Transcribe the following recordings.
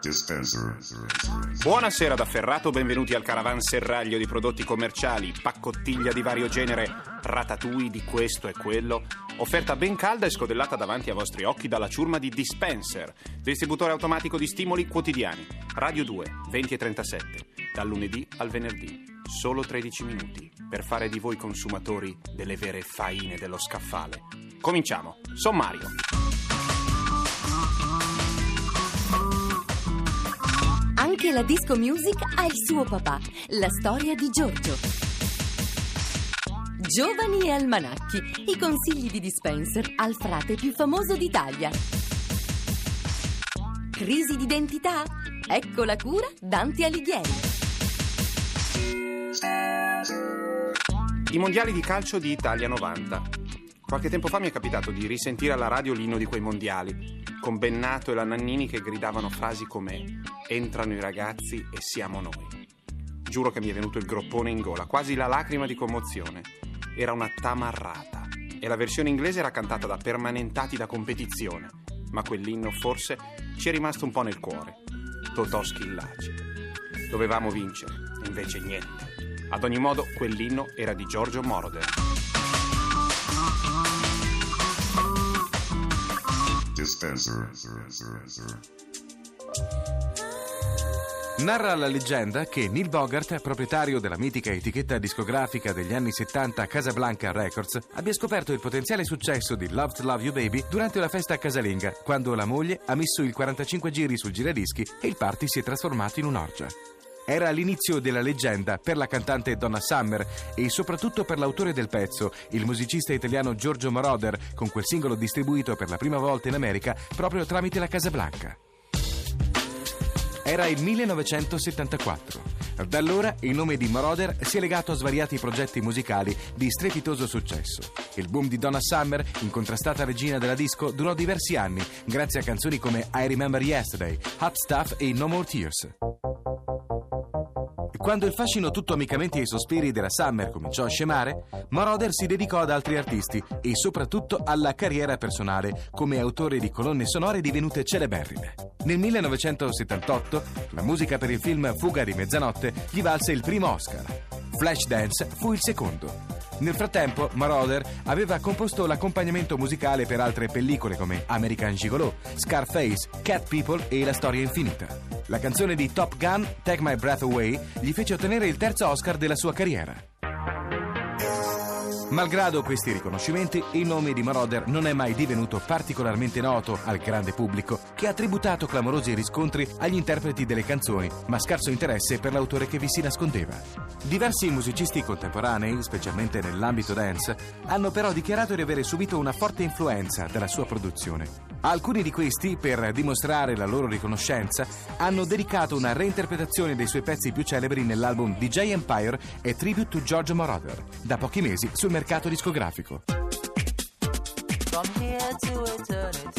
Dispenser. Buonasera da Ferrato, benvenuti al caravanserraglio di prodotti commerciali, paccottiglia di vario genere, ratatouille di questo e quello, offerta ben calda e scodellata davanti ai vostri occhi dalla ciurma di Dispenser, distributore automatico di stimoli quotidiani. Radio 2, 20 e 37, dal lunedì al venerdì. Solo 13 minuti per fare di voi consumatori delle vere faine dello scaffale. Cominciamo. Sommario. Anche la disco music ha il suo papà, la storia di Giorgio. Giovani e almanacchi, i consigli di Dispenser al frate più famoso d'Italia. Crisi d'identità? Ecco la cura Dante Alighieri. I mondiali di calcio di Italia 90. Qualche tempo fa mi è capitato di risentire alla radio l'inno di quei mondiali, con Bennato e la Nannini che gridavano frasi come Entrano i ragazzi e siamo noi. Giuro che mi è venuto il groppone in gola, quasi la lacrima di commozione. Era una tamarrata e la versione inglese era cantata da permanentati da competizione, ma quell'inno forse ci è rimasto un po' nel cuore. Totò Schillaci. Dovevamo vincere, invece niente. Ad ogni modo, quell'inno era di Giorgio Moroder. Dispenser. Narra la leggenda che Neil Bogart, proprietario della mitica etichetta discografica degli anni 70 Casablanca Records, abbia scoperto il potenziale successo di Love to Love You Baby durante una festa casalinga, quando la moglie ha messo il 45 giri sul giradischi e il party si è trasformato in un'orgia. Era l'inizio della leggenda per la cantante Donna Summer e soprattutto per l'autore del pezzo, il musicista italiano Giorgio Moroder, con quel singolo distribuito per la prima volta in America proprio tramite la Casablanca. Era il 1974. Da allora il nome di Moroder si è legato a svariati progetti musicali di strepitoso successo. Il boom di Donna Summer, incontrastata regina della disco, durò diversi anni, grazie a canzoni come I Remember Yesterday, Hot Stuff e No More Tears. Quando il fascino tutto amicamente ai sospiri della Summer cominciò a scemare, Moroder si dedicò ad altri artisti e soprattutto alla carriera personale come autore di colonne sonore divenute celeberrime. Nel 1978 la musica per il film Fuga di mezzanotte gli valse il primo Oscar. Flashdance fu il secondo. Nel frattempo, Moroder aveva composto l'accompagnamento musicale per altre pellicole come American Gigolo, Scarface, Cat People e La storia infinita. La canzone di Top Gun, Take My Breath Away, gli fece ottenere il terzo Oscar della sua carriera. Malgrado questi riconoscimenti, il nome di Moroder non è mai divenuto particolarmente noto al grande pubblico, che ha tributato clamorosi riscontri agli interpreti delle canzoni, ma scarso interesse per l'autore che vi si nascondeva. Diversi musicisti contemporanei, specialmente nell'ambito dance, hanno però dichiarato di avere subito una forte influenza dalla sua produzione. Alcuni di questi, per dimostrare la loro riconoscenza, hanno dedicato una reinterpretazione dei suoi pezzi più celebri nell'album DJ Empire e Tribute to George Moroder, da pochi mesi sul mercato discografico.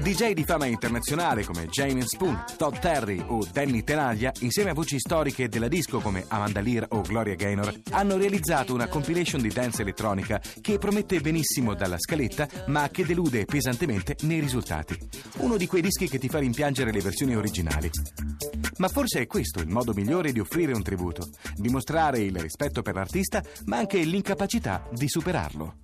DJ di fama internazionale come James Spoon, Todd Terry o Danny Tenaglia, insieme a voci storiche della disco come Amanda Lear o Gloria Gaynor, hanno realizzato una compilation di dance elettronica che promette benissimo dalla scaletta, ma che delude pesantemente nei risultati. Uno di quei dischi che ti fa rimpiangere le versioni originali. Ma forse è questo il modo migliore di offrire un tributo, dimostrare il rispetto per l'artista, ma anche l'incapacità di superarlo.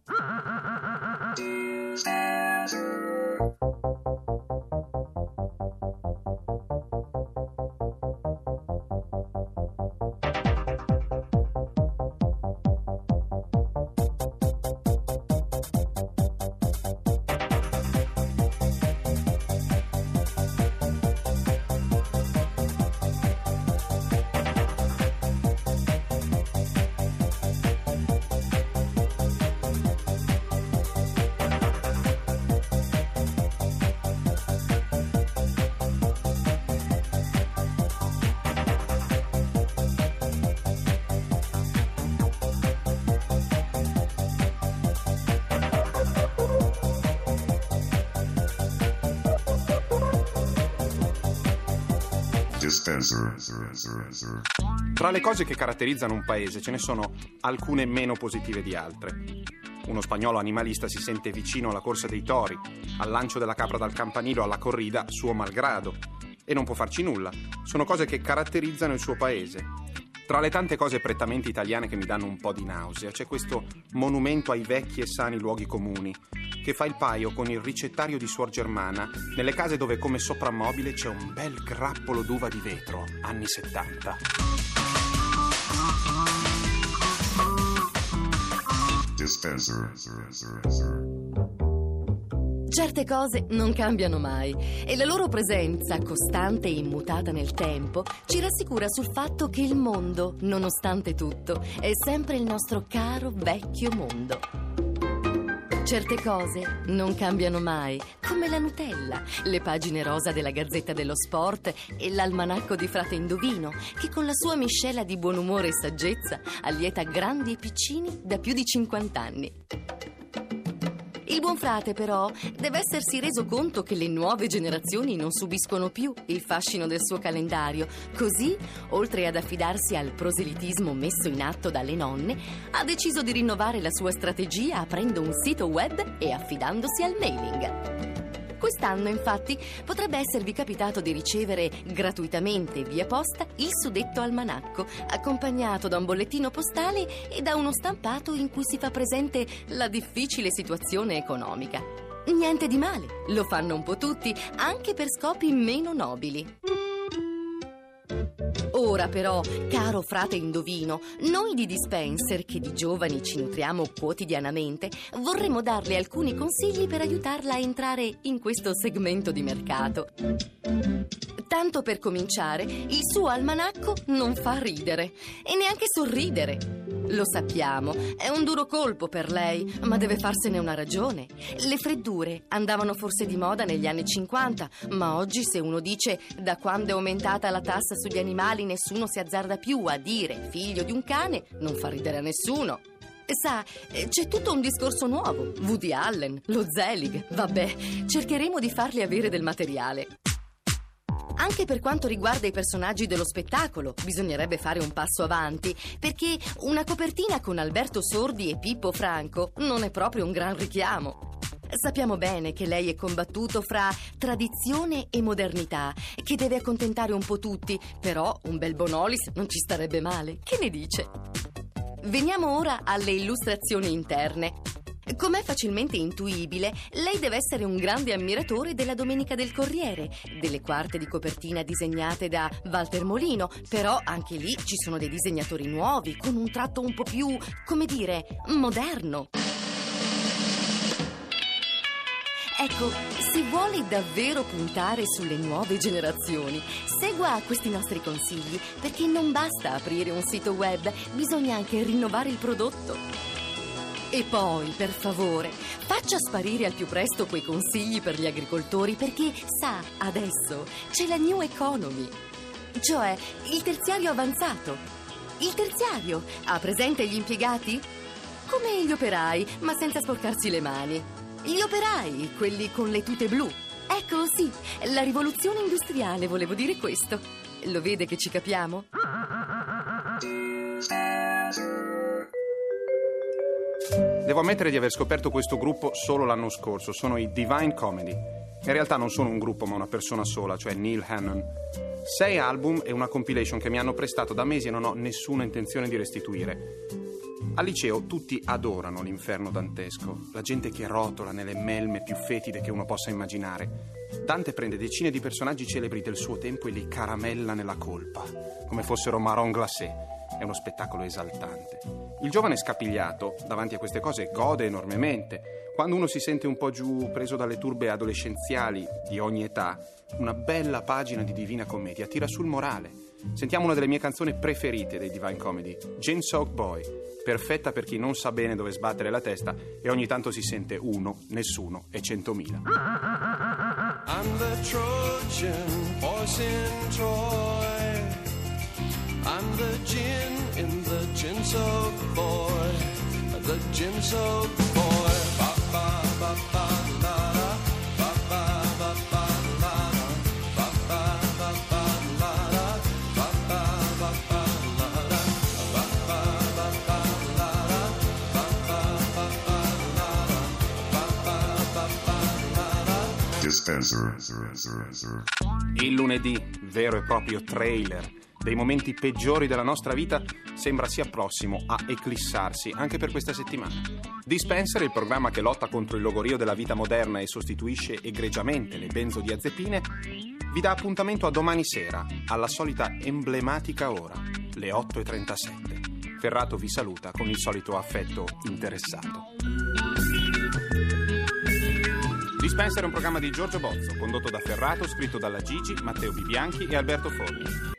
Tra le cose che caratterizzano un paese ce ne sono alcune meno positive di altre. Uno spagnolo animalista si sente vicino alla corsa dei tori, al lancio della capra dal campanile o alla corrida suo malgrado e non può farci nulla. Sono cose che caratterizzano il suo paese. Tra le tante cose prettamente italiane che mi danno un po' di nausea c'è questo monumento ai vecchi e sani luoghi comuni che fa il paio con il ricettario di Suor Germana nelle case dove come soprammobile c'è un bel grappolo d'uva di vetro, anni 70. Dispenser. Certe cose non cambiano mai e la loro presenza, costante e immutata nel tempo, ci rassicura sul fatto che il mondo, nonostante tutto, è sempre il nostro caro vecchio mondo. Certe cose non cambiano mai, come la Nutella, le pagine rosa della Gazzetta dello Sport e l'almanacco di Frate Indovino, che con la sua miscela di buon umore e saggezza allieta grandi e piccini da più di 50 anni. Il buon frate, però, deve essersi reso conto che le nuove generazioni non subiscono più il fascino del suo calendario. Così, oltre ad affidarsi al proselitismo messo in atto dalle nonne, ha deciso di rinnovare la sua strategia aprendo un sito web e affidandosi al mailing. Quest'anno, infatti, potrebbe esservi capitato di ricevere gratuitamente via posta il suddetto almanacco, accompagnato da un bollettino postale e da uno stampato in cui si fa presente la difficile situazione economica. Niente di male, lo fanno un po' tutti, anche per scopi meno nobili. Ora però, caro frate indovino, noi di Dispenser, che di giovani ci nutriamo quotidianamente, vorremmo darle alcuni consigli per aiutarla a entrare in questo segmento di mercato. Tanto per cominciare, il suo almanacco non fa ridere e neanche sorridere. Lo sappiamo, è un duro colpo per lei, ma deve farsene una ragione. Le freddure andavano forse di moda negli anni 50, ma oggi se uno dice da quando è aumentata la tassa sugli animali nessuno si azzarda più a dire figlio di un cane, non fa ridere a nessuno. Sa, c'è tutto un discorso nuovo. Woody Allen, lo Zelig. Vabbè, cercheremo di farli avere del materiale. Anche per quanto riguarda i personaggi dello spettacolo, bisognerebbe fare un passo avanti, perché una copertina con Alberto Sordi e Pippo Franco non è proprio un gran richiamo. Sappiamo bene che lei è combattuto fra tradizione e modernità, che deve accontentare un po' tutti, però un bel Bonolis non ci starebbe male. Che ne dice? Veniamo ora alle illustrazioni interne. Com'è facilmente intuibile, lei deve essere un grande ammiratore della Domenica del Corriere, delle quarte di copertina disegnate da Walter Molino, però anche lì ci sono dei disegnatori nuovi, con un tratto un po' più, come dire, moderno. Ecco, se vuole davvero puntare sulle nuove generazioni, segua questi nostri consigli, perché non basta aprire un sito web, bisogna anche rinnovare il prodotto. E poi, per favore, faccia sparire al più presto quei consigli per gli agricoltori perché sa, adesso c'è la New Economy, cioè il terziario avanzato. Il terziario ha presente gli impiegati? Come gli operai, ma senza sporcarsi le mani. Gli operai, quelli con le tute blu. Ecco, sì, la rivoluzione industriale, volevo dire questo. Lo vede che ci capiamo? Devo ammettere di aver scoperto questo gruppo solo l'anno scorso. Sono i Divine Comedy. In realtà non sono un gruppo, ma una persona sola, cioè Neil Hannon. Sei album e una compilation che mi hanno prestato da mesi e non ho nessuna intenzione di restituire. Al liceo tutti adorano l'inferno dantesco, la gente che rotola nelle melme più fetide che uno possa immaginare. Dante prende decine di personaggi celebri del suo tempo e li caramella nella colpa, come fossero marron glacé. È uno spettacolo esaltante. Il giovane scapigliato, davanti a queste cose, gode enormemente. Quando uno si sente un po' giù, preso dalle turbe adolescenziali di ogni età, una bella pagina di Divina Commedia tira sul morale. Sentiamo una delle mie canzoni preferite dei Divine Comedy, Jane Sock Boy, perfetta per chi non sa bene dove sbattere la testa e ogni tanto si sente uno, nessuno e centomila. I'm the Trojan horse in Troy. I'm the gin in the gin soak boy, the gin soak boy. Ba, ba, ba, ba, la, la. Ba, ba, ba, ba, la, la. Ba, ba, ba, ba, la, la. Ba, Il lunedì, vero e proprio trailer dei momenti peggiori della nostra vita, sembra sia prossimo a eclissarsi anche per questa settimana. Dispenser, il programma che lotta contro il logorio della vita moderna e sostituisce egregiamente le benzodiazepine, vi dà appuntamento a domani sera, alla solita emblematica ora, le 8.37. Ferrato vi saluta con il solito affetto interessato. Dispenser è un programma di Giorgio Bozzo, condotto da Ferrato, scritto dalla Gigi, Matteo Bibianchi e Alberto Forni.